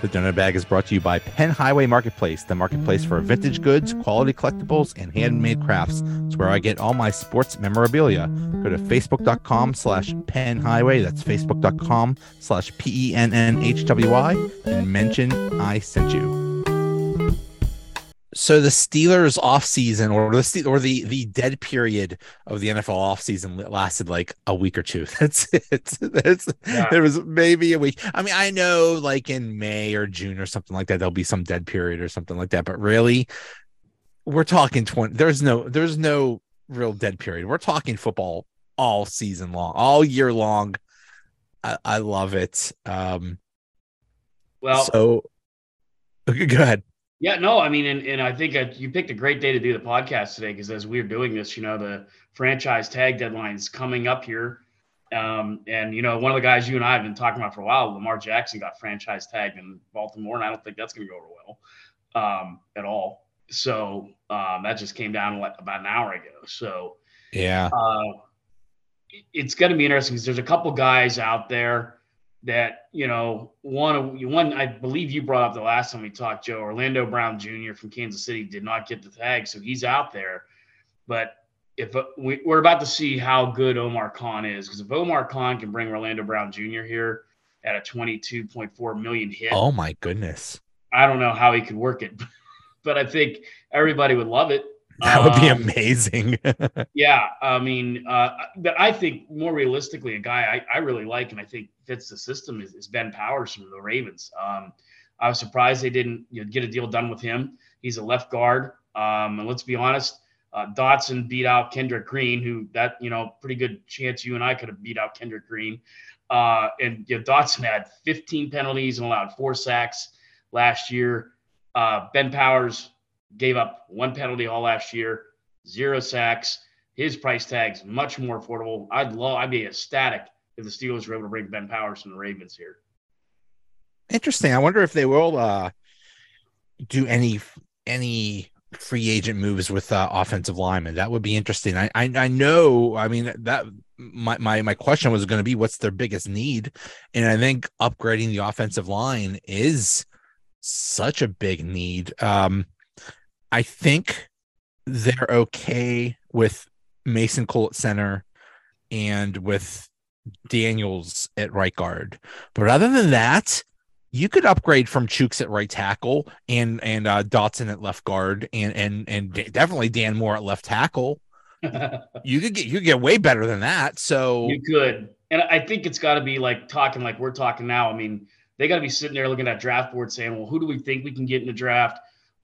The donut bag is brought to you by Penn Highway Marketplace, the marketplace for vintage goods, quality collectibles, and handmade crafts. It's where I get all my sports memorabilia. Go to facebook.com slash Penn Highway. That's facebook.com slash P E N N H W Y and mention I sent you so the Steelers off season or the or the the dead period of the NFL off season lasted like a week or two. That's it. That's yeah. it was maybe a week. I mean, I know like in May or June or something like that, there'll be some dead period or something like that. But really, we're talking 20. There's no there's no real dead period. We're talking football all season long, all year long. I, I love it. Um well so go ahead. Yeah, no, I mean, and, and I think uh, you picked a great day to do the podcast today because as we're doing this, you know, the franchise tag deadline is coming up here. Um, and, you know, one of the guys you and I have been talking about for a while, Lamar Jackson got franchise tagged in Baltimore, and I don't think that's going to go over well um, at all. So um, that just came down like about an hour ago. So, yeah, uh, it's going to be interesting because there's a couple guys out there that you know one one I believe you brought up the last time we talked, Joe Orlando Brown Jr. from Kansas City did not get the tag, so he's out there. But if uh, we, are about to see how good Omar Khan is, because if Omar Khan can bring Orlando Brown Jr. here at a 22.4 million hit, oh my goodness, I don't know how he could work it, but I think everybody would love it. That would be um, amazing. yeah, I mean, uh, but I think more realistically, a guy I, I really like and I think fits the system is, is Ben Powers from the Ravens. Um, I was surprised they didn't you know, get a deal done with him. He's a left guard, um, and let's be honest, uh, Dotson beat out Kendrick Green, who that you know pretty good chance you and I could have beat out Kendrick Green. Uh, and you know, Dotson had 15 penalties and allowed four sacks last year. Uh, ben Powers gave up one penalty all last year, zero sacks. His price tag's much more affordable. I'd love, I'd be ecstatic if the Steelers were able to bring Ben Powers from the Ravens here. Interesting. I wonder if they will uh, do any any free agent moves with uh, offensive linemen. That would be interesting. I, I I know. I mean that my my my question was going to be what's their biggest need, and I think upgrading the offensive line is such a big need. Um, I think they're okay with Mason Cole at center and with Daniels at right guard. But other than that, you could upgrade from Chuks at right tackle and and uh, Dotson at left guard and and and definitely Dan Moore at left tackle. you could get you could get way better than that. So you could, and I think it's got to be like talking like we're talking now. I mean, they got to be sitting there looking at draft board saying, "Well, who do we think we can get in the draft?"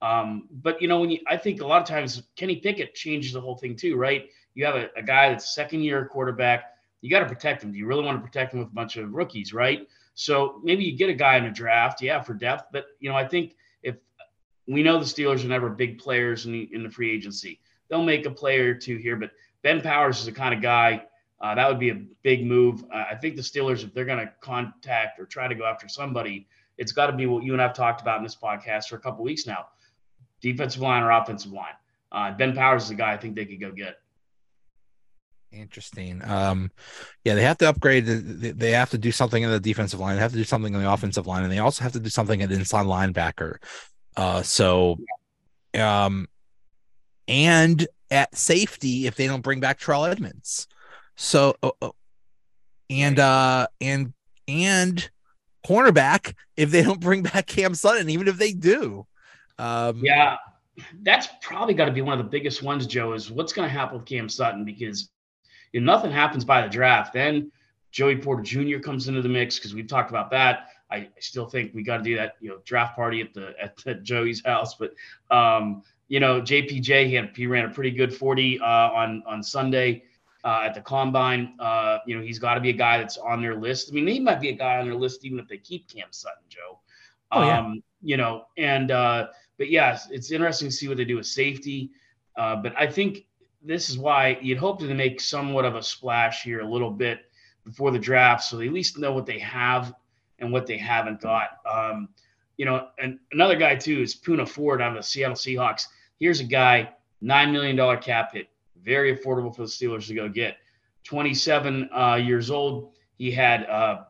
Um, but you know, when you, I think a lot of times Kenny Pickett changes the whole thing too, right? You have a, a guy that's second year quarterback. You got to protect him. Do you really want to protect him with a bunch of rookies, right? So maybe you get a guy in a draft, yeah, for depth. But you know, I think if we know the Steelers are never big players in the, in the free agency, they'll make a player or two here. But Ben Powers is the kind of guy uh, that would be a big move. Uh, I think the Steelers, if they're going to contact or try to go after somebody, it's got to be what you and I've talked about in this podcast for a couple weeks now defensive line or offensive line. Uh, ben Powers is a guy I think they could go get. Interesting. Um, yeah, they have to upgrade. They have to do something in the defensive line. They have to do something in the offensive line, and they also have to do something at inside linebacker. Uh, so, um, and at safety if they don't bring back Terrell Edmunds. So, uh, uh and uh, and and cornerback if they don't bring back Cam Sutton, even if they do. Um, yeah, that's probably got to be one of the biggest ones, Joe. Is what's going to happen with Cam Sutton because if nothing happens by the draft, then Joey Porter Jr. comes into the mix because we've talked about that. I, I still think we got to do that, you know, draft party at the at, the Joey's house. But um, you know, JPJ he had he ran a pretty good 40 uh, on on Sunday. Uh, at the combine. Uh, you know, he's got to be a guy that's on their list. I mean, he might be a guy on their list even if they keep Cam Sutton, Joe. Oh, yeah. Um, you know, and uh, but yes, it's interesting to see what they do with safety. Uh, but I think this is why you'd hope to make somewhat of a splash here a little bit before the draft, so they at least know what they have and what they haven't got. Um, you know, and another guy too is Poona Ford out of the Seattle Seahawks. Here's a guy, nine million dollar cap hit, very affordable for the Steelers to go get. 27 uh, years old. He had uh,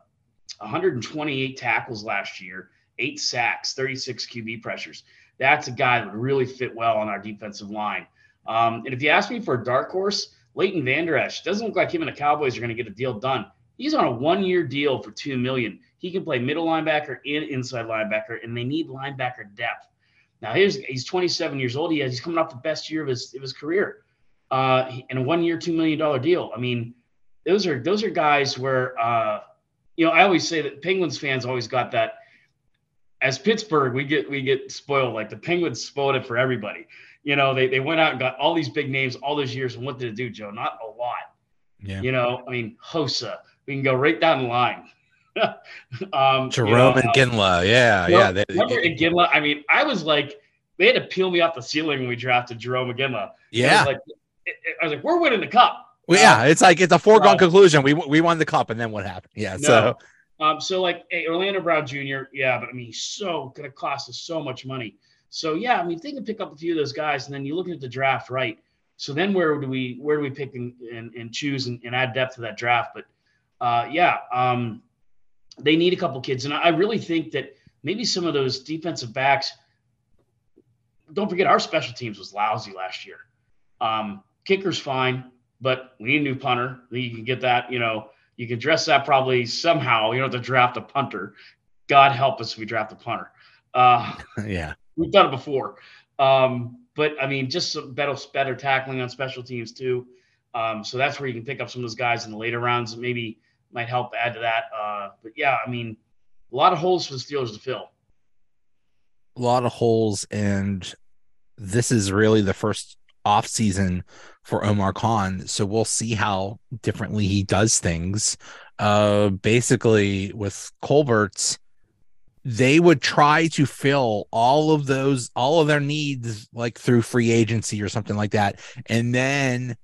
128 tackles last year eight sacks, 36 QB pressures. That's a guy that would really fit well on our defensive line. Um, and if you ask me for a dark horse, Leighton Vander Esch doesn't look like him and the Cowboys are going to get a deal done. He's on a one-year deal for two million. He can play middle linebacker and inside linebacker, and they need linebacker depth. Now here's he's 27 years old. He has, he's coming off the best year of his of his career, uh, in a one-year, two million dollar deal. I mean, those are those are guys where uh, you know I always say that Penguins fans always got that. As Pittsburgh, we get we get spoiled. Like the Penguins spoiled it for everybody. You know, they they went out and got all these big names all those years, and what did it do, Joe? Not a lot. Yeah. You know, I mean, Hossa. We can go right down the line. um, Jarome you know, and Iginla, yeah, yeah. They, remember Iginla? I mean, I was like, they had to peel me off the ceiling when we drafted Jarome Iginla. Yeah, I was like, I was like, we're winning the cup. Well, yeah, it's like it's a foregone uh, conclusion. We we won the cup, and then what happened? Yeah, no. so. Um, so like hey, Orlando Brown Jr., yeah, but I mean, he's so gonna cost us so much money. So yeah, I mean, if they can pick up a few of those guys, and then you're looking at the draft, right? So then where do we where do we pick and, and, and choose and, and, add depth to that draft? But uh, yeah, um, they need a couple kids, and I really think that maybe some of those defensive backs. Don't forget, our special teams was lousy last year. Um, kicker's fine, but we need a new punter. You can get that, you know, you can dress that probably somehow. You don't have to draft a punter. God help us if we draft a punter. Uh, yeah, we've done it before. Um, but I mean, just some better, better tackling on special teams too. Um, so that's where you can pick up some of those guys in the later rounds. Maybe might help add to that. Uh, but yeah, I mean, a lot of holes for the Steelers to fill. A lot of holes, and this is really the first off season for Omar Khan. So we'll see how differently he does things. Uh, basically, with Colbert's, they would try to fill all of those, all of their needs, like through free agency or something like that. And then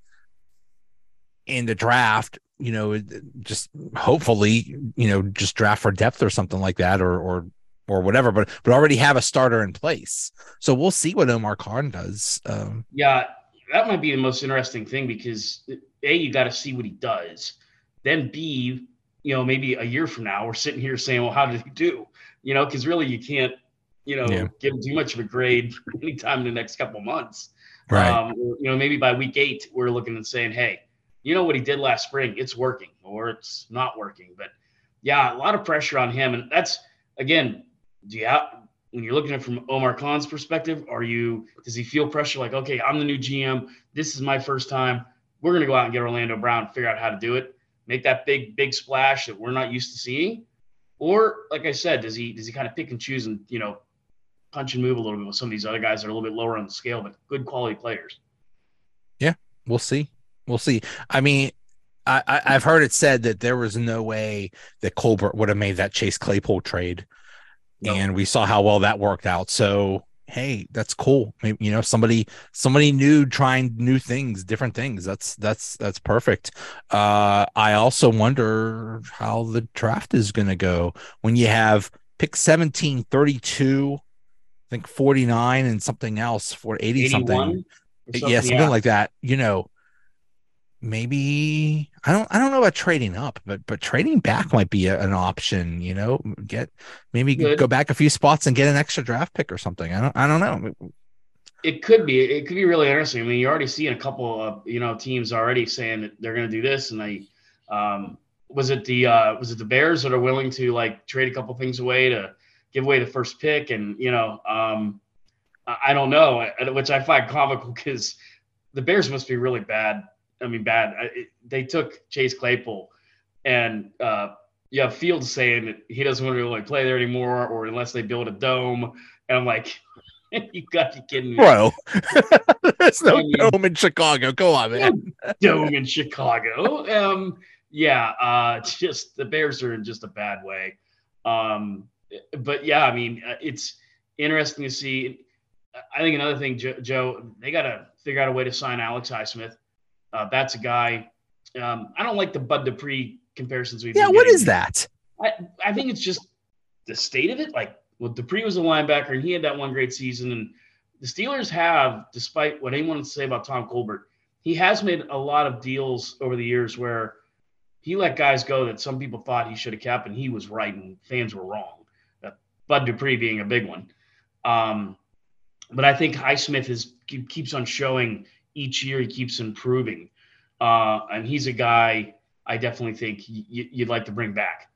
in the draft, you know, just hopefully, you know, just draft for depth or something like that, or or or whatever. But but already have a starter in place. So we'll see what Omar Khan does. Um, yeah, that might be the most interesting thing because a you got to see what he does. Then b you know maybe a year from now we're sitting here saying, well, how did he do? You know, because really you can't you know yeah. give him too much of a grade anytime in the next couple months. Right. Um, you know, maybe by week eight we're looking and saying, hey you know what he did last spring, it's working or it's not working. But yeah, a lot of pressure on him. And that's again, do you when you're looking at it from Omar Khan's perspective, are you does he feel pressure like, okay, I'm the new GM, this is my first time. We're gonna go out and get Orlando Brown, figure out how to do it, make that big, big splash that we're not used to seeing. Or like I said, does he does he kind of pick and choose and you know punch and move a little bit with some of these other guys that are a little bit lower on the scale, but good quality players? Yeah, we'll see we'll see. I mean, I, I have heard it said that there was no way that Colbert would have made that Chase Claypool trade, no. and we saw how well that worked out. So hey, that's cool. Maybe you know somebody somebody new trying new things, different things. That's that's that's perfect. Uh, I also wonder how the draft is going to go when you have pick 17, 32, I think 49 and something else for 80 something. something. Yeah, something yeah. like that. You know, maybe I don't I don't know about trading up, but but trading back might be a, an option. You know, get maybe Good. go back a few spots and get an extra draft pick or something. I don't I don't know. It could be. It could be really interesting. I mean, you're already seeing a couple of you know teams already saying that they're going to do this, and they um, was it the uh, was it the Bears that are willing to like trade a couple things away to give away the first pick, and you know um, I don't know, which I find comical because the Bears must be really bad I mean, bad. It, they took Chase Claypool, and uh, you have Fields saying that he doesn't want to really play there anymore, or unless they build a dome. And I'm like, you got to be kidding me, bro. There's no I mean, dome in Chicago. Go on, man. dome in Chicago. Um, yeah, uh, just the Bears are in just a bad way. Um, but yeah, I mean, uh, it's interesting to see. I think another thing, Joe, Joe they got to figure out a way to sign Alex Highsmith. Uh, that's a guy. Um, I don't like the Bud Dupree comparisons we've. Yeah, what is that? I, I think it's just the state of it. Like, well, Dupree was a linebacker, and he had that one great season. And the Steelers have, despite what anyone would say about Tom Colbert, he has made a lot of deals over the years where he let guys go that some people thought he should have kept, and he was right, and fans were wrong. Uh, Bud Dupree being a big one. Um, but I think Highsmith is keeps on showing each year he keeps improving, uh, and he's a guy I definitely think y- you'd like to bring back.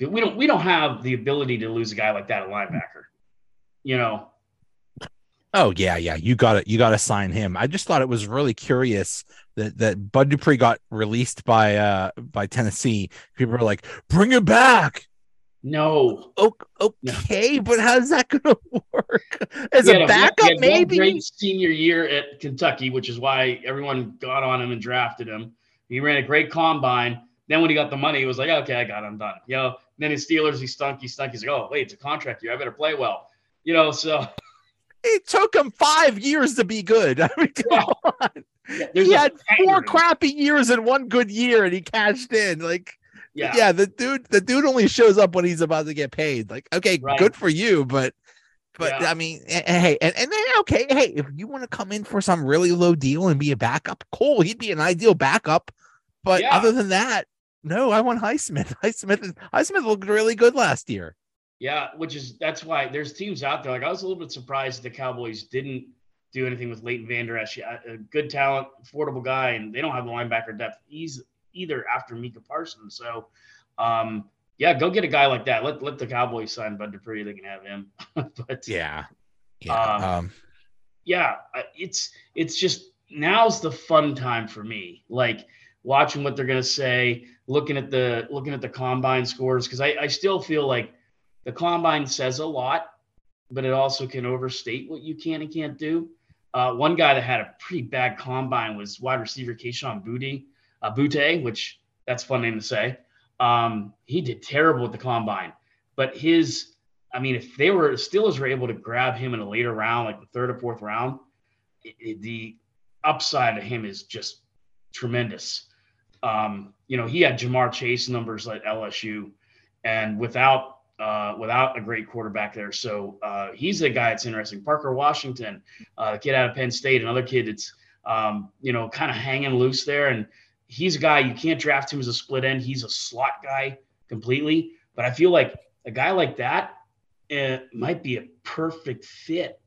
We don't we don't have the ability to lose a guy like that at linebacker. You know. Oh yeah, yeah. You got to you got to sign him. I just thought it was really curious that that Bud Dupree got released by uh by Tennessee. People are like, bring him back. No. Okay, no. but how's that going to work? As a, a backup, maybe. Great senior year at Kentucky, which is why everyone got on him and drafted him. He ran a great combine. Then when he got the money, he was like, "Okay, I got, it, I'm done." You know. Then his Steelers, he stunk, he stunk. He's like, "Oh, wait, it's a contract year. I better play well." You know, so. It took him five years to be good. I mean, come yeah. on. Yeah, he had four crappy years and one good year, and he cashed in. Like, yeah. yeah, the dude, the dude only shows up when he's about to get paid. Like, okay, right. good for you, but but yeah. I mean, eh, eh, hey, and, and then okay, hey, if you want to come in for some really low deal and be a backup, cool. He'd be an ideal backup. But yeah. other than that, no, I want Highsmith. Highsmith Highsmith looked really good last year. Yeah, which is that's why there's teams out there. Like I was a little bit surprised the Cowboys didn't do anything with Leighton Vander Esch. A good talent, affordable guy, and they don't have the linebacker depth. He's either after Micah Parsons. So, um, yeah, go get a guy like that. Let let the Cowboys sign Bud Dupree. They can have him. but yeah, yeah, um, um, yeah. It's it's just now's the fun time for me. Like watching what they're gonna say, looking at the looking at the combine scores because I, I still feel like the combine says a lot, but it also can overstate what you can and can't do. Uh, one guy that had a pretty bad combine was wide receiver Kayshon Boutte Boutte, which that's fun name to say. Um, he did terrible at the combine, but his, I mean, if they were Steelers were able to grab him in a later round, like the third or fourth round, it, it, the upside of him is just tremendous. Um, you know, he had Ja'Marr Chase numbers at LSU, and without uh, without a great quarterback there, so uh, he's a guy that's interesting. Parker Washington, uh, the kid out of Penn State, another kid that's um, you know kind of hanging loose there, and he's a guy you can't draft him as a split end. He's a slot guy completely. But I feel like a guy like that uh, might be a perfect fit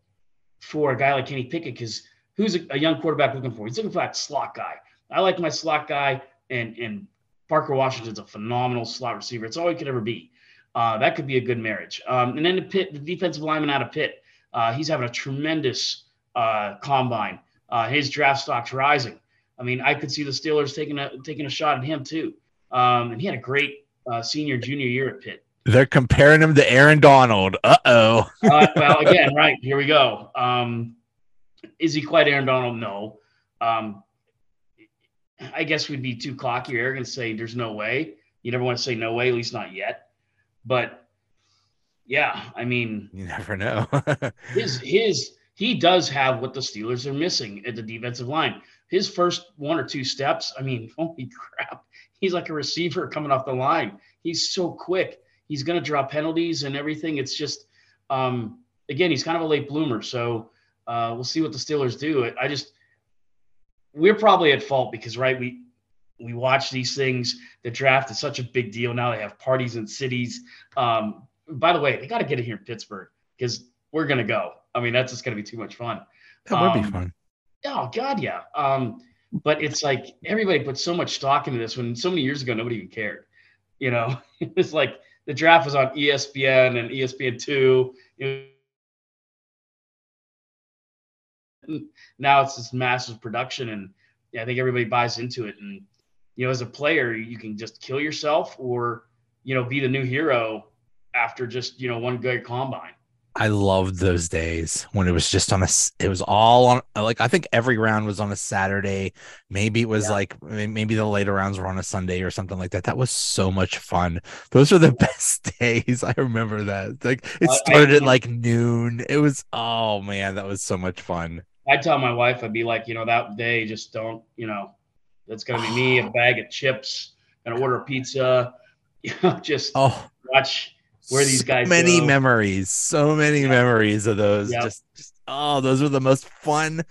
for a guy like Kenny Pickett because who's a, a, young quarterback looking for? He's looking for that slot guy. I like my slot guy, and and Parker Washington's a phenomenal slot receiver. It's all he could ever be. Uh, that could be a good marriage. Um, and then the pit, the defensive lineman out of Pitt, uh, he's having a tremendous uh, combine. Uh, his draft stock's rising. I mean, I could see the Steelers taking a taking a shot at him too. Um, and he had a great uh, senior junior year at Pitt. They're comparing him to Aaron Donald. Uh-oh. uh, well, again, right here we go. Um, is he quite Aaron Donald? No. Um, I guess we'd be too cocky or arrogant to say there's no way. You never want to say no way, at least not yet. But yeah, I mean, you never know. his his he does have what the Steelers are missing at the defensive line his first one or two steps, I mean, holy crap, he's like a receiver coming off the line. He's so quick. He's going to draw penalties and everything. It's just, um, again, he's kind of a late bloomer. So uh, we'll see what the Steelers do. I just, we're probably at fault because, right, we, we watch these things. The draft is such a big deal. Now they have parties in cities. Um, by the way, they got to get it here in Pittsburgh because we're going to go. I mean, that's just going to be too much fun. That would um, be fun. Oh God, yeah. Um, but it's like everybody put so much stock into this when so many years ago nobody even cared. You know, it's like the draft was on ESPN and ESPN two. Now it's this massive production, and yeah, I think everybody buys into it. And you know, as a player, you can just kill yourself, or you know, be the new hero after just you know one good combine. I loved those days when it was just on a. It was all on like I think every round was on a Saturday. Maybe it was yeah. like maybe the later rounds were on a Sunday or something like that. That was so much fun. Those were the best days. I remember that. Like it uh, started at like noon. It was oh man, that was so much fun. I tell my wife, I'd be like, you know, that day, just don't, you know, that's gonna be me, a bag of chips, gonna order a pizza, you know, just oh. watch where these guys so many go. memories so many yeah. memories of those yep. just, just oh those were the most fun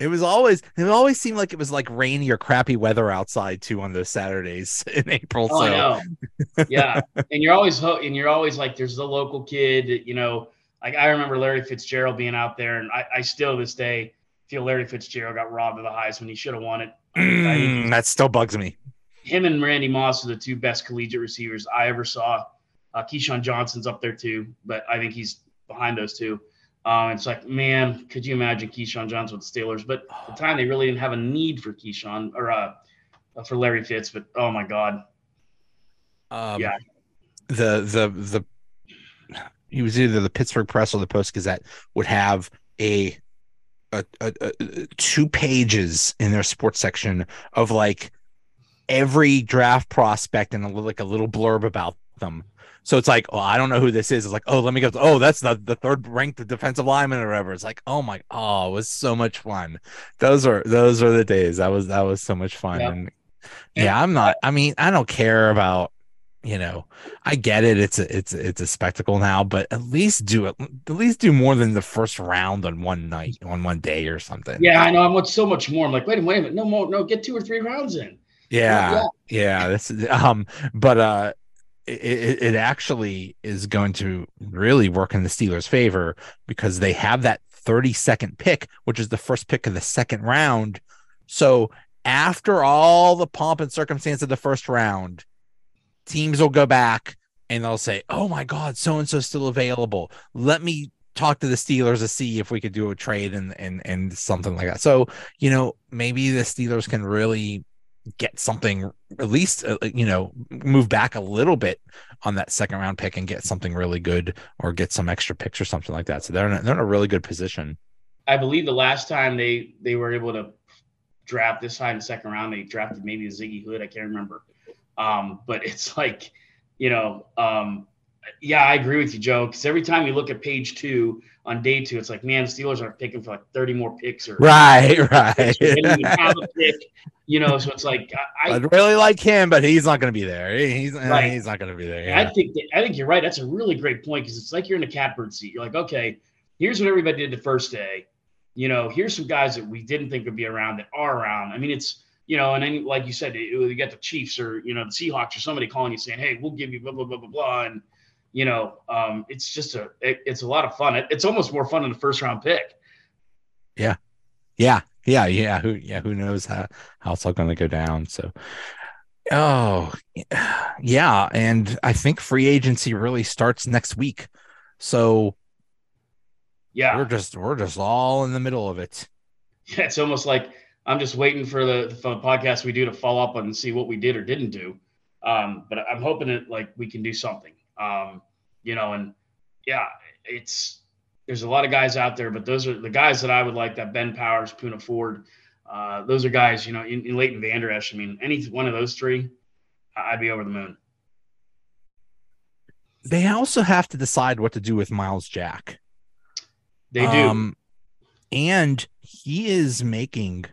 It was always it always seemed like it was like rainy or crappy weather outside too on those Saturdays in April. Oh, so. I. Yeah, and you're always ho- and you're always like, there's the local kid. You know, like I remember Larry Fitzgerald being out there, and I, I still this day feel Larry Fitzgerald got robbed of the Heisman. He should have won it. Mm, that still bugs me. Him and Randy Moss are the two best collegiate receivers I ever saw. Uh, Keyshawn Johnson's up there too, but I think he's behind those two. Um, it's like, man, could you imagine Keyshawn Johnson with the Steelers? But at the time, they really didn't have a need for Keyshawn or uh, for Larry Fitz. But oh my God, Um, Yeah. The the the he was either the Pittsburgh Press or the Post Gazette would have a, a, a, a two pages in their sports section of like every draft prospect and a, little- like a little blurb about them. So it's like, oh, I don't know who this is. It's like, oh, let me go. Oh, that's the, the third ranked defensive lineman or whatever. It's like, oh my, oh, it was so much fun. Those are those are the days. That was that was so much fun. Yep. And yeah, I'm not. I mean, I don't care about you know. I get it. It's a it's it's a spectacle now, but at least do it. At least do more than the first round on one night, on one day or something. yeah, I know. I'm so much more. I'm like, wait a minute, wait a minute, no more, no, get two or three rounds in. Yeah, yeah. This is um, but uh, it, it actually is going to really work in the Steelers' favor because they have that 30 second pick, which is the first pick of the second round. So after all the pomp and circumstance of the first round, teams will go back and they'll say, "Oh my God, so and so still available. Let me." talk to the Steelers to see if we could do a trade and and and something like that. So, you know, maybe the Steelers can really get something at least uh, you know move back a little bit on that second round pick and get something really good or get some extra picks or something like that so they're in a, they're in a really good position I believe the last time they they were able to draft this high in the second round, they drafted maybe Ziggy Hood. I can't remember. Um, but it's like, you know, um, yeah, I agree with you, Joe. Because every time you look at page two on day two, it's like, man, Steelers aren't picking for like 30 more picks or right right they didn't even have a pick, you know. So it's like I, i'd really like him but he's not going to be there he's eh, Right. he's not going to be there I think that, I think you're right. That's a really great point because it's like you're in a catbird seat. You're like, okay, here's what everybody did the first day. You know, here's some guys that we didn't think would be around that are around. I mean, it's you know, and then like you said, you got the Chiefs or you know the Seahawks or somebody calling you saying, hey, we'll give you blah blah blah blah blah, and you know, um, it's just a it, it's a lot of fun. It, it's almost more fun than the first round pick. yeah yeah yeah yeah. who yeah who knows how how it's all going to go down so oh yeah and i think free agency really starts next week so Yeah, we're just we're just all in the middle of it Yeah, it's almost like I'm just waiting for the for the podcast we do to follow up and see what we did or didn't do. Um, but I'm hoping that like we can do something. Um, you know, and yeah, it's there's a lot of guys out there, but those are the guys that I would like. That Ben Powers, Poona Ford, uh, those are guys. You know, in, in Leighton Vander Esch. I mean, any one of those three, I'd be over the moon. they also have to decide what to do with Myles Jack They do. Um, and he is making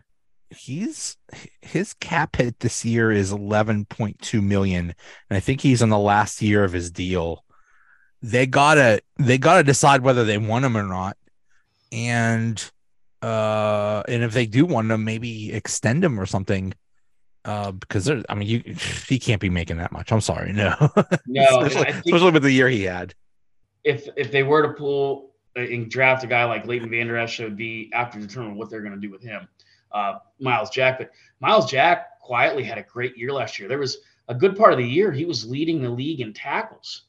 he's his cap hit this year is 11.2 million and i think he's on the last year of his deal. They gotta they gotta decide whether they want him or not. And uh and if they do want him maybe extend him or something. Uh because there i mean you he can't be making that much. I'm sorry. No. No, especially, especially with the year he had. if if they were to pull uh, and draft a guy like Leighton Vander Esch, it would be after determining what they're going to do with him. Uh, Myles Jack, but Myles Jack quietly had a great year last year. There was a good part of the year he was leading the league in tackles.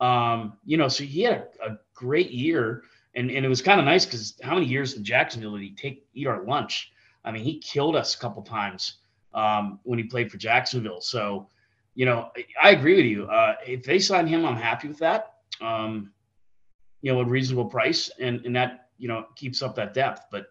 Um, you know, so he had a, a great year, and and it was kind of nice because how many years in Jacksonville did he take eat our lunch? I mean, he killed us a couple times um, when he played for Jacksonville. So, you know, I, I agree with you. Uh, if they sign him, I'm happy with that. Um, you know, a reasonable price, and and that you know keeps up that depth. But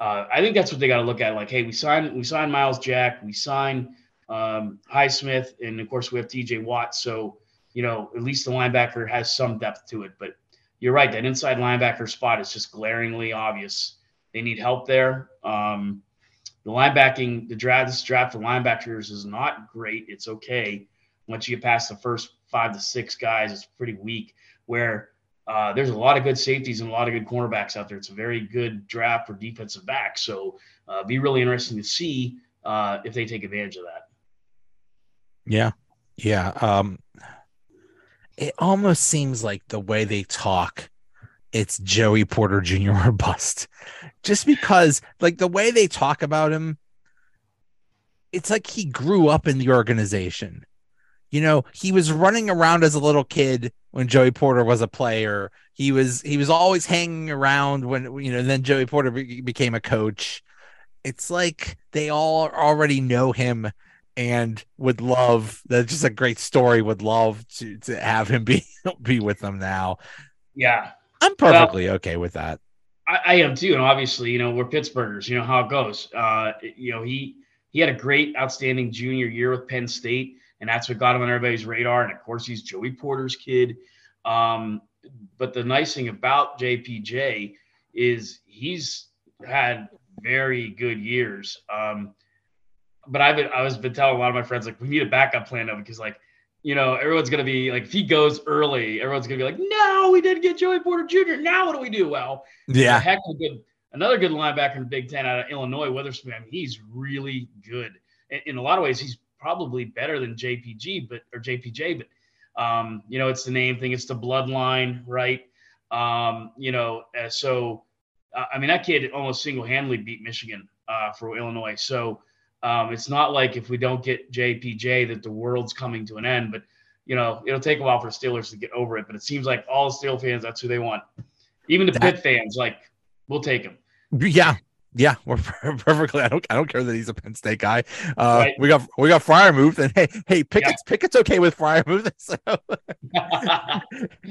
uh, I think that's what they got to look at. Like, hey, we signed we signed Myles Jack, we signed um, Highsmith, and of course we have T.J. Watt. So you know, at least the linebacker has some depth to it. But you're right, that inside linebacker spot is just glaringly obvious. They need help there. Um, the linebacking, the draft, this draft for linebackers is not great. It's okay. Once you get past the first five to six guys, it's pretty weak. Where uh, there's a lot of good safeties and a lot of good cornerbacks out there. It's a very good draft for defensive backs. So uh, be really interesting to see uh, if they take advantage of that. Yeah, yeah. Um, it almost seems like the way they talk, it's Joey Porter Jr. or bust, just because like the way they talk about him, it's like he grew up in the organization. You know, he was running around as a little kid when Joey Porter was a player. He was he was always hanging around when you know. Then Joey Porter be- became a coach. It's like they all already know him and would love. That's just a great story. Would love to to have him be be with them now. Yeah, I'm perfectly well, okay with that. I, I, am too, and obviously, you know, we're Pittsburghers. You know how it goes. Uh, you know, he he had a great, outstanding junior year with Penn State and that's what got him on everybody's radar. And of course, he's Joey Porter's kid. Um, but the nice thing about JPJ is he's had very good years. Um, but I've been, I was been telling a lot of my friends like we need a backup plan of because like you know everyone's gonna be like if he goes early, everyone's gonna be like, no, we didn't get Joey Porter Jr. Now what do we do? Well, yeah, heck of a good another good linebacker in the Big Ten out of Illinois, Witherspoon. I mean, he's really good. In, in a lot of ways, he's probably better than JPG, but or JPJ, but um, you know, it's the name thing, it's the bloodline, right? Um, you know, uh, so uh, I mean, that kid almost single-handedly beat Michigan uh, for Illinois. So um, it's not like if we don't get JPJ that the world's coming to an end, but you know, it'll take a while for Steelers to get over it. But it seems like all the Steel fans, that's who they want. Even the that, Pitt fans, like, we'll take him. Yeah, yeah, we're perfectly. I don't. I don't care that he's a Penn State guy. Uh, right. We got we got Freiermuth, and hey, hey, Pickett's yeah. Pickett's okay with Freiermuth. So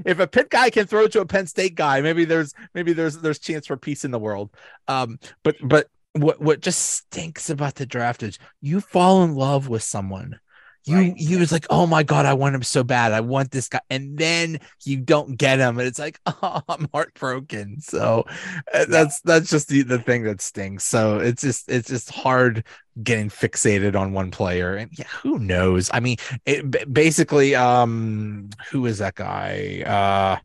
if a Pitt guy can throw to a Penn State guy, maybe there's maybe there's there's chance for peace in the world. Um, but but what what just stinks about the draft is you fall in love with someone you right. you was like oh my god i want him so bad. I want this guy. And then you don't get him and it's like oh i'm heartbroken. So uh, that's that's just the, the thing that stings. So it's just it's just hard getting fixated on one player and yeah who knows? I mean it basically um who is that guy? Uh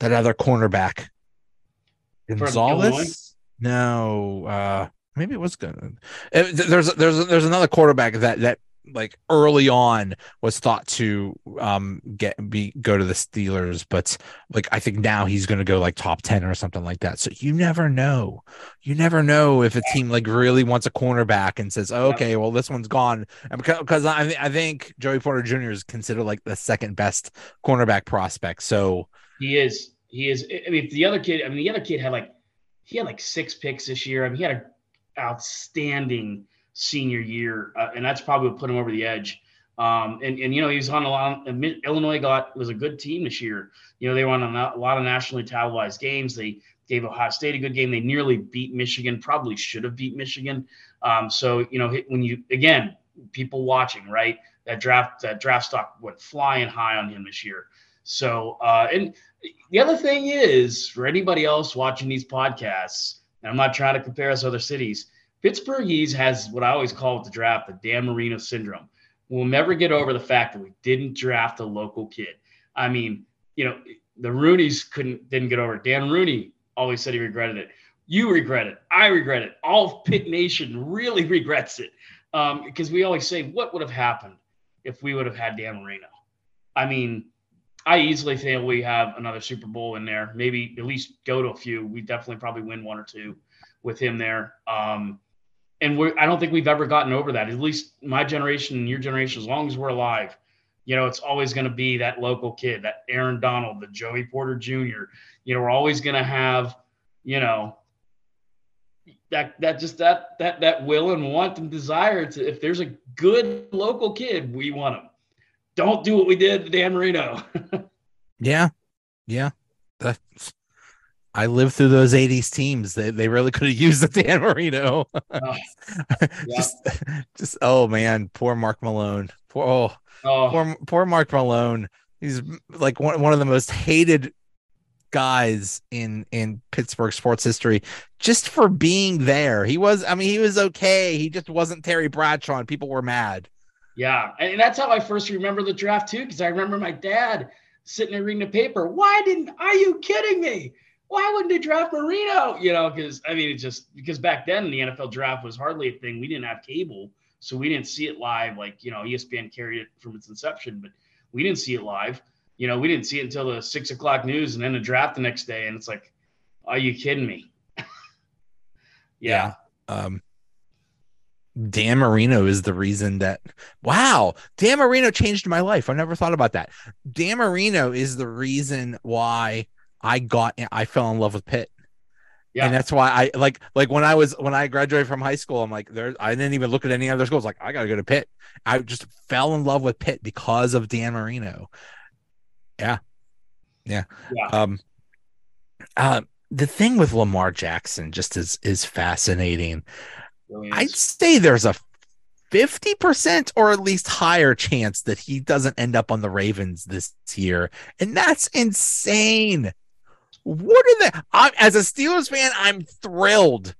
that other cornerback. Gonzalez? no uh maybe it was good. There's there's there's another quarterback that that like early on was thought to um get be go to the Steelers, but like I think now he's going to go like top 10 or something like that. So you never know. You never know if a team like really wants a cornerback and says, oh, "Okay, well this one's gone." And because, because I I think Joey Porter Jr. is considered like the second best cornerback prospect. So he is he is I mean the other kid, I mean the other kid had like he had like six picks this year. I mean he had an outstanding senior year, uh, and that's probably what put him over the edge. Um, and, and, you know, he was on a lot. Illinois got was a good team this year. You know, they won a lot of nationally televised games. They gave Ohio State a good game. They nearly beat Michigan. Probably should have beat Michigan. Um, so you know, when you again, people watching, right? That draft that draft stock went flying high on him this year. So uh, and the other thing is for anybody else watching these podcasts, and I'm not trying to compare us to other cities Pittsburghese has what I always call with the draft the Dan Marino syndrome. We'll never get over the fact that we didn't draft a local kid. I mean, you know, the Rooneys couldn't didn't get over it. Dan Rooney always said he regretted it. You regret it. I regret it. All Pitt Nation really regrets it because um, we always say, what would have happened if we would have had Dan Marino? I mean, I easily think we have another Super Bowl in there. Maybe at least go to a few. We definitely probably win one or two with him there. Um, and we I don't think we've ever gotten over that. At least my generation and your generation, as long as we're alive, you know, it's always going to be that local kid, that Aaron Donald, the Joey Porter Jr. You know, we're always going to have, you know, that that just that that that will and want and desire to. If there's a good local kid, we want him. Don't do what we did to Dan Marino. yeah, yeah, that's I lived through those 80s teams. They, they really could have used the Dan Marino. Oh, yeah. just, just, oh man, poor Mark Malone. Poor, oh, oh. poor, poor Mark Malone. He's like one, one of the most hated guys in in Pittsburgh sports history just for being there. He was, I mean, he was okay. He just wasn't Terry Bradshaw, and people were mad. Yeah, and that's how I first remember the draft too, because I remember my dad sitting there reading the paper. Why didn't? Are you kidding me? Why wouldn't they draft Marino? You know, because I mean, it's just because back then the NFL draft was hardly a thing. We didn't have cable, so we didn't see it live. Like you know, ESPN carried it from its inception, but we didn't see it live. You know, we didn't see it until the six o'clock news and then the draft the next day. And it's like, are you kidding me? yeah. yeah. Um, Dan Marino is the reason that wow, Dan Marino changed my life. I never thought about that. Dan Marino is the reason why I got I fell in love with Pitt. Yeah. And that's why I like like when I was when I graduated from high school, I'm like there I didn't even look at any other schools. Like I gotta go to Pitt. I just fell in love with Pitt because of Dan Marino. Yeah. Yeah. yeah. Um uh, the thing with Lamar Jackson just is is fascinating. I'd say there's a 50% or at least higher chance that he doesn't end up on the Ravens this year. And that's insane. What are they? I, as a Steelers fan, I'm thrilled.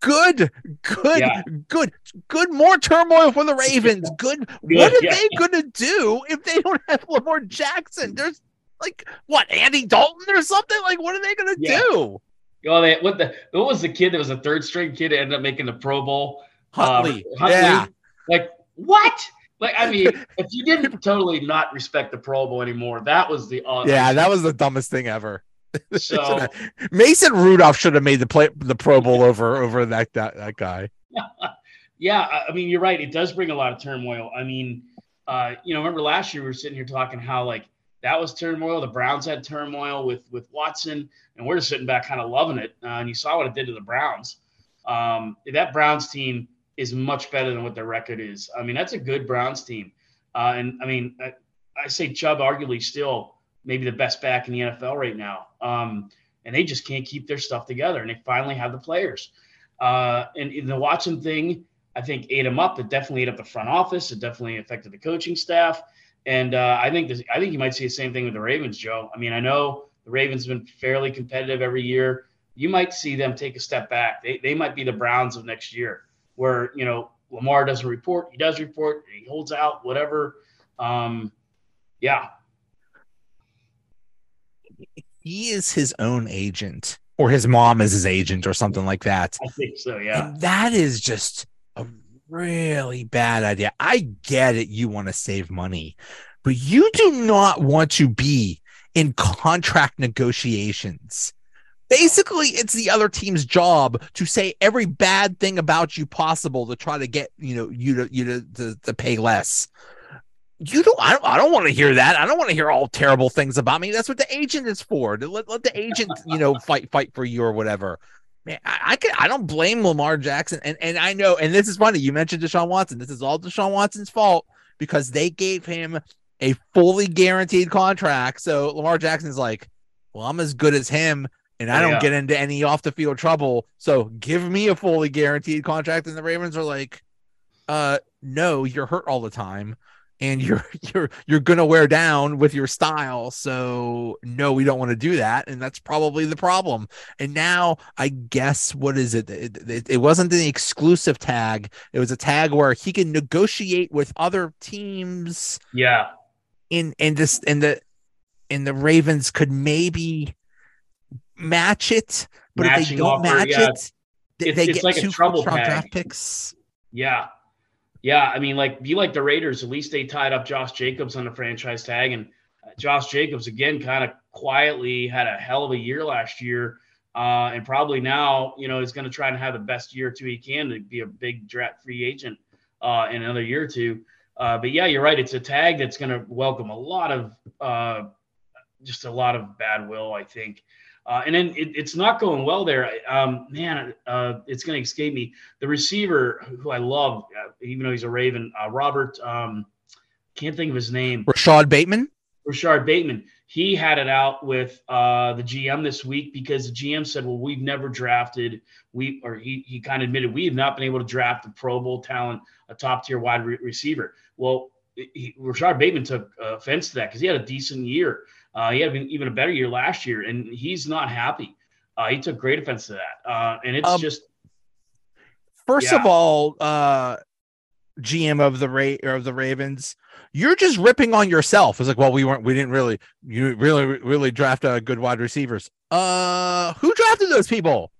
Good, good, yeah. good, good. More turmoil for the Ravens. Good. good what are yeah. they going to do if they don't have Lamar Jackson? There's like what Andy Dalton or something. Like, what are they going to do? Oh, they what the what was the kid that was a third string kid that ended up making the Pro Bowl? Huntley. Uh, Huntley. Yeah. Like what? Like I mean, if you didn't totally not respect the Pro Bowl anymore, that was the uh, yeah, that was the dumbest thing ever. So Mason Rudolph should have made the play the Pro Bowl over over that that, that guy. yeah, I mean you're right. It does bring a lot of turmoil. I mean, uh, you know, remember last year we were sitting here talking how like that was turmoil. The Browns had turmoil with with Watson, and we're just sitting back kind of loving it. Uh, and you saw what it did to the Browns. Um, that Browns team is much better than what their record is. I mean, that's a good Browns team. Uh, and I mean, I, I, say Chubb arguably still maybe the best back in the NFL right now. Um, and they just can't keep their stuff together. And they finally have the players. Uh, and in the Watson thing, I think ate them up. It definitely ate up the front office. It definitely affected the coaching staff. And uh, I think this, I think you might see the same thing with the Ravens, Joe. I mean, I know the Ravens have been fairly competitive every year. You might see them take a step back. They, they might be the Browns of next year, where you know Lamar doesn't report, he does report, he holds out, whatever. Um, yeah, he is his own agent, or his mom is his agent, or something like that. I think so. Yeah, and that is just a really bad idea. I get it. You want to save money, but you do not want to be in contract negotiations. Basically, it's the other team's job to say every bad thing about you possible to try to get you know you to you to, to, to pay less. You don't. I don't. I don't want to hear that. I don't want to hear all terrible things about me. That's what the agent is for. To let, let the agent, you know, fight fight for you or whatever man, I, I can I don't blame Lamar Jackson, and and I know, and this is funny. You mentioned Deshaun Watson. This is all Deshaun Watson's fault because they gave him a fully guaranteed contract. So Lamar Jackson's like, well, I'm as good as him, and I don't yeah. get into any off the field trouble. So give me a fully guaranteed contract. And the Ravens are like, uh, no, you're hurt all the time and you're you're you're gonna wear down with your style. So no we don't want to do that and that's probably the problem. And now i guess what is it? It, it, it wasn't an exclusive tag. It was a tag where he can negotiate with other teams yeah. in in this in the in the ravens could maybe match it but Matching if they don't offer, match yeah. it they, it's, they it's get like two trouble draft picks. Yeah yeah, I mean, like be like the Raiders. At least they tied up Josh Jacobs on the franchise tag, and uh, Josh Jacobs again kind of quietly had a hell of a year last year, uh, and probably now you know is going to try and have the best year or two he can to be a big draft free agent uh, in another year or two. Uh, but yeah, you're right. It's a tag that's going to welcome a lot of uh, just a lot of bad will, I think. Uh, and then it, it's not going well there. Um, man, uh, it's going to escape me. The receiver who I love, uh, even though he's a Raven, uh, Robert, um, can't think of his name. Rashod Bateman. Rashod Bateman. He had it out with uh, the GM this week because the GM said, "Well, we've never drafted we," or he he kind of admitted we have not been able to draft a Pro Bowl talent, a top tier wide re- receiver. Well, he, Rashod Bateman took offense to that because he had a decent year. Uh, he had even a better year last year, and he's not happy. Uh, he took great offense to that, uh, and it's um, just. First yeah. of all, uh, GM of the Ra- of the Ravens, you're just ripping on yourself. It's like, well, we weren't, we didn't really, you really, really draft a good wide receivers. Uh, who drafted those people?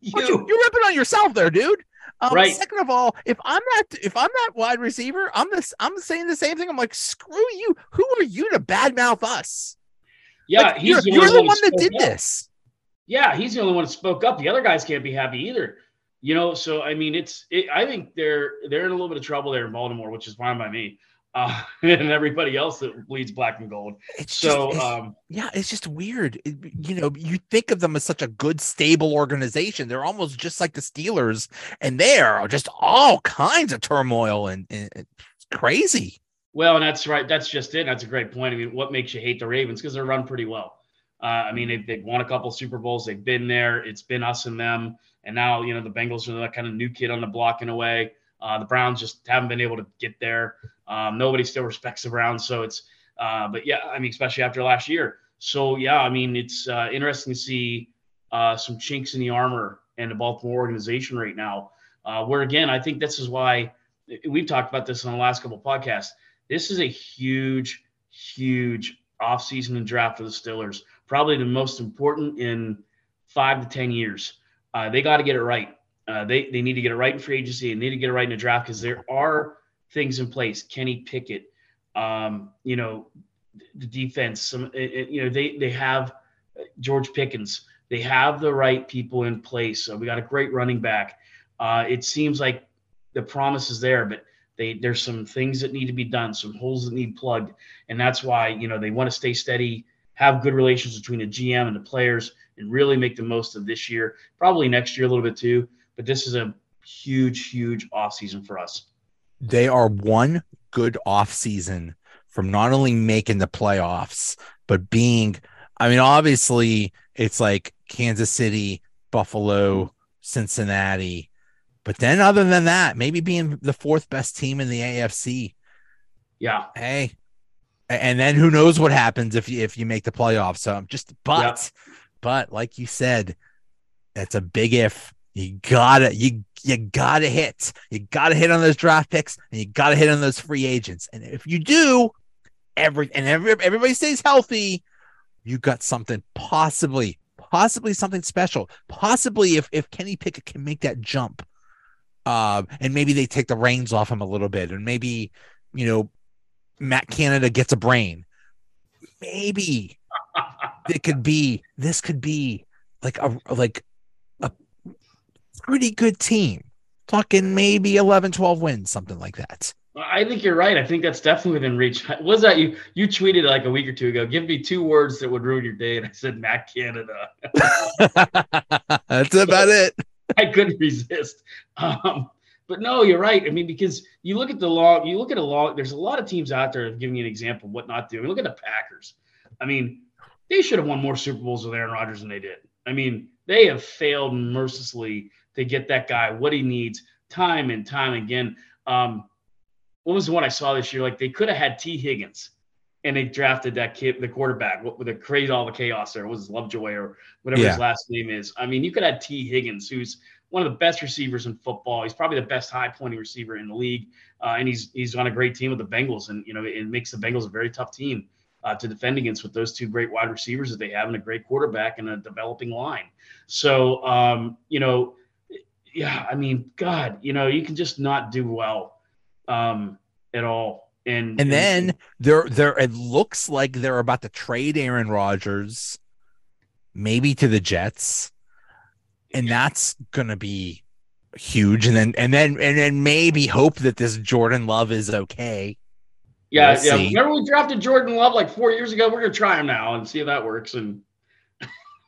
You. You. You're ripping on yourself there, dude. Um, Right. Second of all, if I'm that, if I'm that wide receiver, I'm this, I'm saying the same thing. I'm like, screw you. Who are you to badmouth us? Yeah, Like, he's you're, the you're the one one that did up. this. Yeah, he's the only one that spoke up. The other guys can't be happy either. You know, so I mean, it's. It, I think they're they're in a little bit of trouble there in Baltimore, which is fine by me, uh, and everybody else that bleeds black and gold. It's So, just, it's- um, yeah, it's just weird. It- you know, you think of them as such a good, stable organization. They're almost just like the Steelers, and they are just all kinds of turmoil and, and it's crazy. Well, and that's right. That's just it. That's a great point. I mean, what makes you hate the Ravens? Because they're run pretty well. Uh, I mean, they've, they've won a couple Super Bowls. They've been there. It's been us and them. And now, you know, the Bengals are that kind of new kid on the block in a way. Uh, the Browns just haven't been able to get there. Um, nobody still respects the Browns. So it's, uh, but yeah, I mean, especially after last year. So yeah, I mean, it's uh, interesting to see uh, some chinks in the armor and the Baltimore organization right now. Uh, where again, I think this is why we've talked about this on the last couple podcasts. This is a huge, huge offseason and draft for the Steelers. Probably the most important in five to 10 years. Uh, they got to get it right. Uh, they, they need to get it right in free agency and need to get it right in the draft because there are things in place. Kenny Pickett, um, you know, the defense, some, it, it- you know, they, they have George Pickens. They have the right people in place. So we got a great running back. Uh, it seems like the promise is there, but they there's some things that need to be done, some holes that need plugged, and that's why you know they want to stay steady, have good relations between the GM and the players, and really make the most of this year, probably next year a little bit too. But this is a huge, huge off season for us. They are one good off season from not only making the playoffs, but being, I mean, obviously it's like Kansas City, Buffalo, Cincinnati. But then other than that, maybe being the fourth best team in the AFC. Yeah, Hey. And then who knows what happens if you if you make the playoffs. So I'm just but but like you said, that's a big if. You gotta you you gotta hit. You gotta hit on those draft picks and you gotta hit on those free agents. And if you do, every and every, everybody stays healthy, you got something possibly, possibly something special. Possibly if if Kenny Pickett can make that jump, um, and maybe they take the reins off him a little bit, and maybe you know Matt Canada gets a brain. Maybe it could be this could be like a like a pretty good team. Talking maybe 11, 12 wins, something like that. I think you're right. I think that's definitely within reach. Was that you? You tweeted like a week or two ago. Give me two words that would ruin your day, and I said Matt Canada. That's about it. I couldn't resist. Um, but no, you're right. I mean, because you look at the long, you look at a long. There's a lot of teams out there giving you an example of what not to do. I mean, look at the Packers. I mean, they should have won more Super Bowls with Aaron Rodgers than they did. I mean, they have failed mercilessly to get that guy what he needs time and time again. Um, what was the one I saw this year? Like they could have had Tee Higgins, and they drafted that kid, the quarterback, what with the create all the chaos there. Was Lovejoy or whatever Yeah. his last name is. I mean, you could have Tee Higgins, who's one of the best receivers in football. He's probably the best high pointing receiver in the league, uh, and he's he's on a great team with the Bengals, and you know it makes the Bengals a very tough team uh, to defend against with those two great wide receivers that they have and a great quarterback and a developing line. So um, you know, yeah, I mean, God, you know, you can just not do well um, at all. And And then they're they're it looks like they're about to trade Aaron Rodgers, maybe to the Jets. And that's gonna be huge. And then and then and then maybe hope that this Jordan Love is okay. yeah, we'll yeah. see. Remember we drafted Jordan Love like four years ago. We're gonna try him now and see if that works. And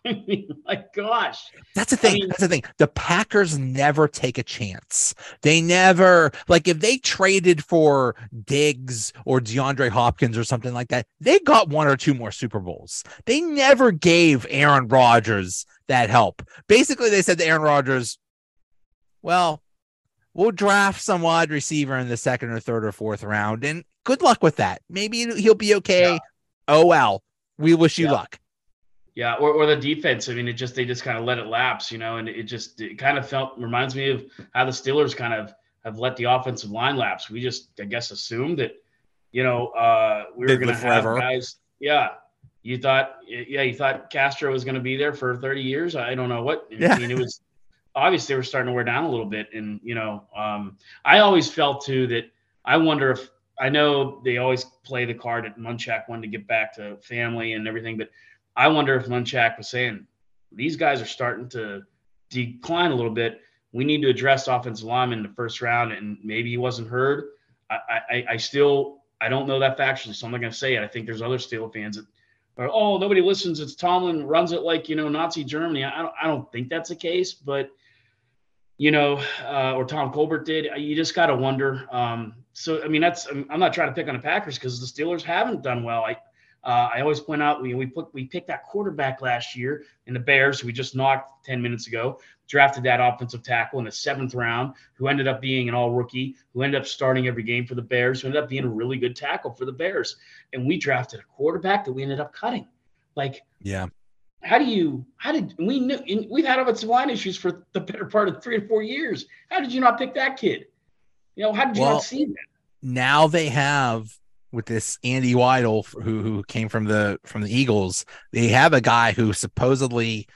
I mean, my gosh, That's the thing. mean- That's the thing. The Packers never take a chance. They never like if they traded for Diggs or DeAndre Hopkins or something like that, they got one or two more Super Bowls. They never gave Aaron Rodgers that help. Basically, they said to Aaron Rodgers, "Well, we'll draft some wide receiver in the second or third or fourth round, and good luck with that. Maybe he'll be okay. Yeah. Oh well, we wish you Yeah. luck." Yeah, or, or the defense. I mean, it just they just kind of let it lapse, you know, and it just it kind of felt reminds me of how the Steelers kind of have let the offensive line lapse. We just, I guess, assumed that, you know, uh, we were going to have guys. Yeah. You thought, yeah, you thought Castro was going to be there for 30 years. I don't know what. Yeah. I mean, it was obviously they were starting to wear down a little bit. And, you know, um, I always felt too that I wonder if, I know they always play the card that Munchak wanted to get back to family and everything, but I wonder if Munchak was saying, these guys are starting to decline a little bit we need to address offensive lineman in the first round, and maybe he wasn't heard. I, I, I still I don't know that factually, so I'm not going to say it. I think there's other Steel fans that are, oh, nobody listens. It's Tomlin runs it like you know Nazi Germany. I don't I don't think that's the case, but you know, uh, or Tom Colbert did. You just got to wonder. Um, so I mean, that's I'm not trying to pick on the Packers because the Steelers haven't done well. I uh, I always point out we we put we picked that quarterback last year in the Bears, we just knocked ten minutes ago. Drafted that offensive tackle in the seventh round, who ended up being an all rookie, who ended up starting every game for the Bears, who ended up being a really good tackle for the Bears. And we drafted a quarterback that we ended up cutting. Like, yeah, how do you how did we knew we've had offensive line issues for the better part of three or four years how did you not pick that kid you know how did you well, not see that now they have with this Andy Weidl who who came from the from the Eagles, they have a guy who supposedly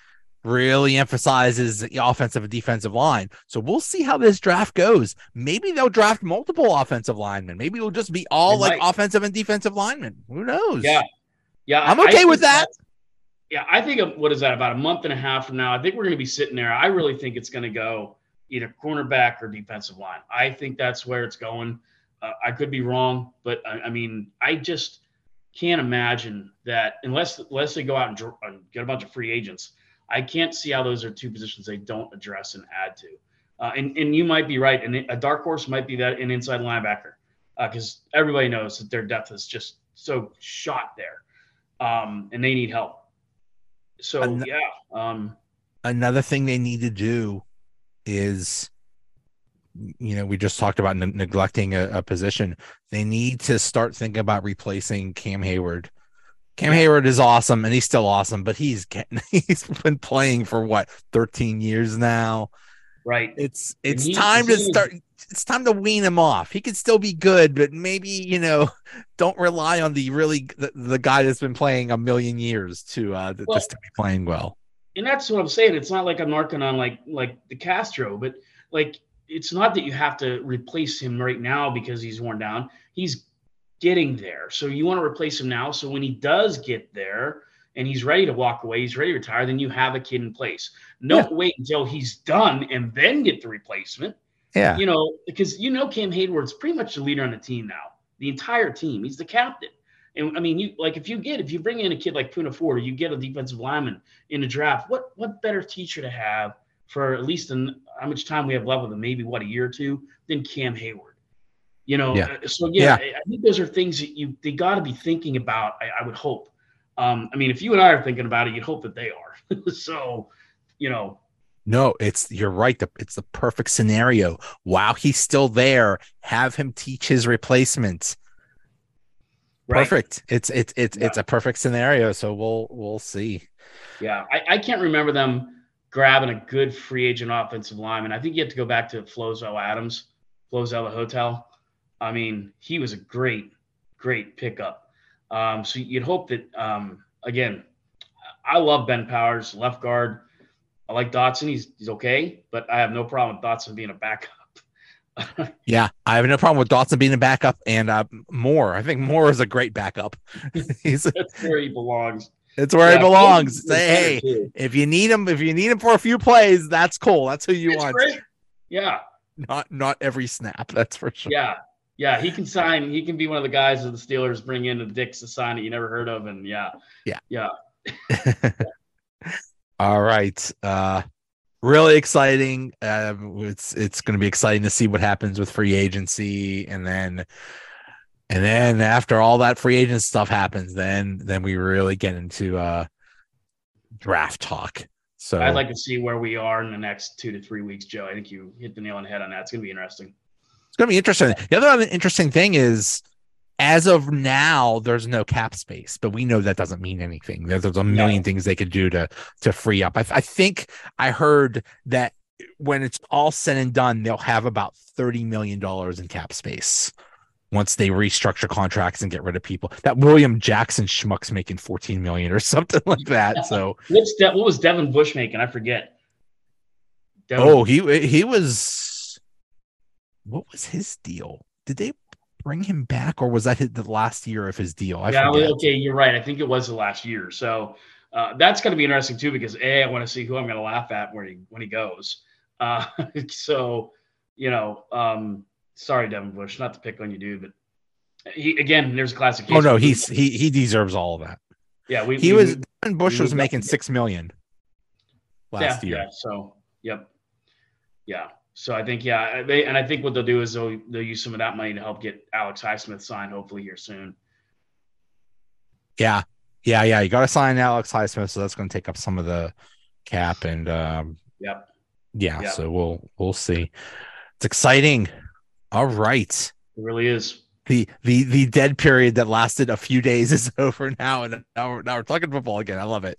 really emphasizes the offensive and defensive line. So we'll see how this draft goes. Maybe they'll draft multiple offensive linemen. Maybe it'll just be all like offensive and defensive linemen. Who knows? Yeah. Yeah. I'm okay with that. Yeah, I think what is that about a month and a half from now? I think we're going to be sitting there. I really think it's going to go either cornerback or defensive line. I think that's where it's going. Uh, I could be wrong, but I, I, mean, I just can't imagine that unless unless they go out and, dr- and, get a bunch of free agents. I can't see how those are two positions they don't address and add to. Uh, and and you might be right, and a dark horse might be that an inside linebacker because uh, everybody knows that their depth is just so shot there, um, and they need help. So An- yeah. Um, another thing they need to do is you know, we just talked about ne- neglecting a, a, position. They need to start thinking about replacing Cam hayward Cam hayward is awesome, and he's still awesome, but he's getting he's been playing for what 13 years now. Right. It's it's he, time to start. It's time to wean him off. He could still be good, but maybe you know, don't rely on the really the, the guy that's been playing a million years to uh well, just to be playing well. And that's what I'm saying. It's not like I'm marking on like like the Castro, but like it's not that you have to replace him right now because he's worn down. He's getting there. So you want to replace him now. So when he does get there and he's ready to walk away, he's ready to retire, then you have a kid in place. No yeah. wait until he's done and then get the replacement. Yeah. You know, because you know Cam Hayward's pretty much the leader on the team now. The entire team. He's the captain. And I mean, you like if you get if you bring in a kid like Poona Ford, or you get a defensive lineman in the draft, what what better teacher to have for at least an, how much time we have left with him, maybe what a year or two, than Cam Hayward. You know, yeah. Uh, so yeah, yeah, I think those are things that you they got to be thinking about. I, I would hope. Um, I mean, if you and I are thinking about it, you'd hope that they are. so, you know, no, it's you're right. It's the perfect scenario. While he's still there, have him teach his replacements. Right. Perfect. It's it's it's yeah. it's a perfect scenario. So we'll we'll see. Yeah, I, I can't remember them grabbing a good free agent offensive lineman. I think you have to go back to Flozell Adams, Flozell Hotel. I mean, he was a great, great pickup. Um, so you'd hope that, um, again, I love Ben Powers, left guard. I like Dotson. He's, he's okay, but I have no problem with Dotson being a backup. yeah, I have no problem with Dotson being a backup and uh, Moore. I think Moore is a great backup. He's that's where he belongs. It's where yeah, he belongs. Say, hey, if you need him, if you need him for a few plays, that's cool. That's who you it's want. Great. Yeah. Not not every snap. That's for sure. Yeah. Yeah, he can sign. He can be one of the guys that the Steelers bring in the Dicks to sign that you never heard of, and yeah, yeah, yeah. All right, uh, really exciting. Uh, it's it's going to be exciting to see what happens with free agency, and then and then after all that free agent stuff happens, then then we really get into uh draft talk. So I'd like to see where we are in the next two to three weeks, Joe. I think you hit the nail on the head on that. It's gonna be interesting. It's gonna be interesting. The other interesting thing is as of now, there's no cap space, but we know that doesn't mean anything. There's, there's a million no. things they could do to to free up. I, I think I heard that when it's all said and done, they'll have about thirty million dollars in cap space once they restructure contracts and get rid of people. That William Jackson schmuck's making 14 million or something like that. So what's De- what was Devin Bush making? I forget. Devin oh, he he was what was his deal? Did they bring him back or was that the last year of his deal? I yeah, forget. okay, you're right. I think it was the last year. So uh, that's going to be interesting too because a I want to see who I'm going to laugh at when he when he goes. Uh, so you know, um, sorry, Devin Bush, not to pick on you, dude, but he again, there's a classic. oh no, he's he he deserves all of that. Yeah, we, he we, was we, Bush was making six million last yeah, year. Yeah, so yep, yeah. So I think yeah, they and I think what they'll do is they'll they'll use some of that money to help get Alex Highsmith signed hopefully here soon. Yeah, yeah, yeah. You got to sign Alex Highsmith, so that's going to take up some of the cap and um, yep. Yeah, yep. so we'll we'll see. It's exciting. All right. It really is. The the the dead period that lasted a few days is over now, and now we're, now we're talking football again. I love it.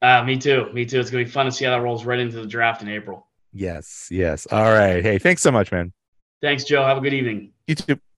Uh, me too. Me too. It's gonna be fun to see how that rolls right into the draft in April. Yes. Yes. All right. Hey, thanks so much, man. Thanks, Joe. Have a good evening. You too.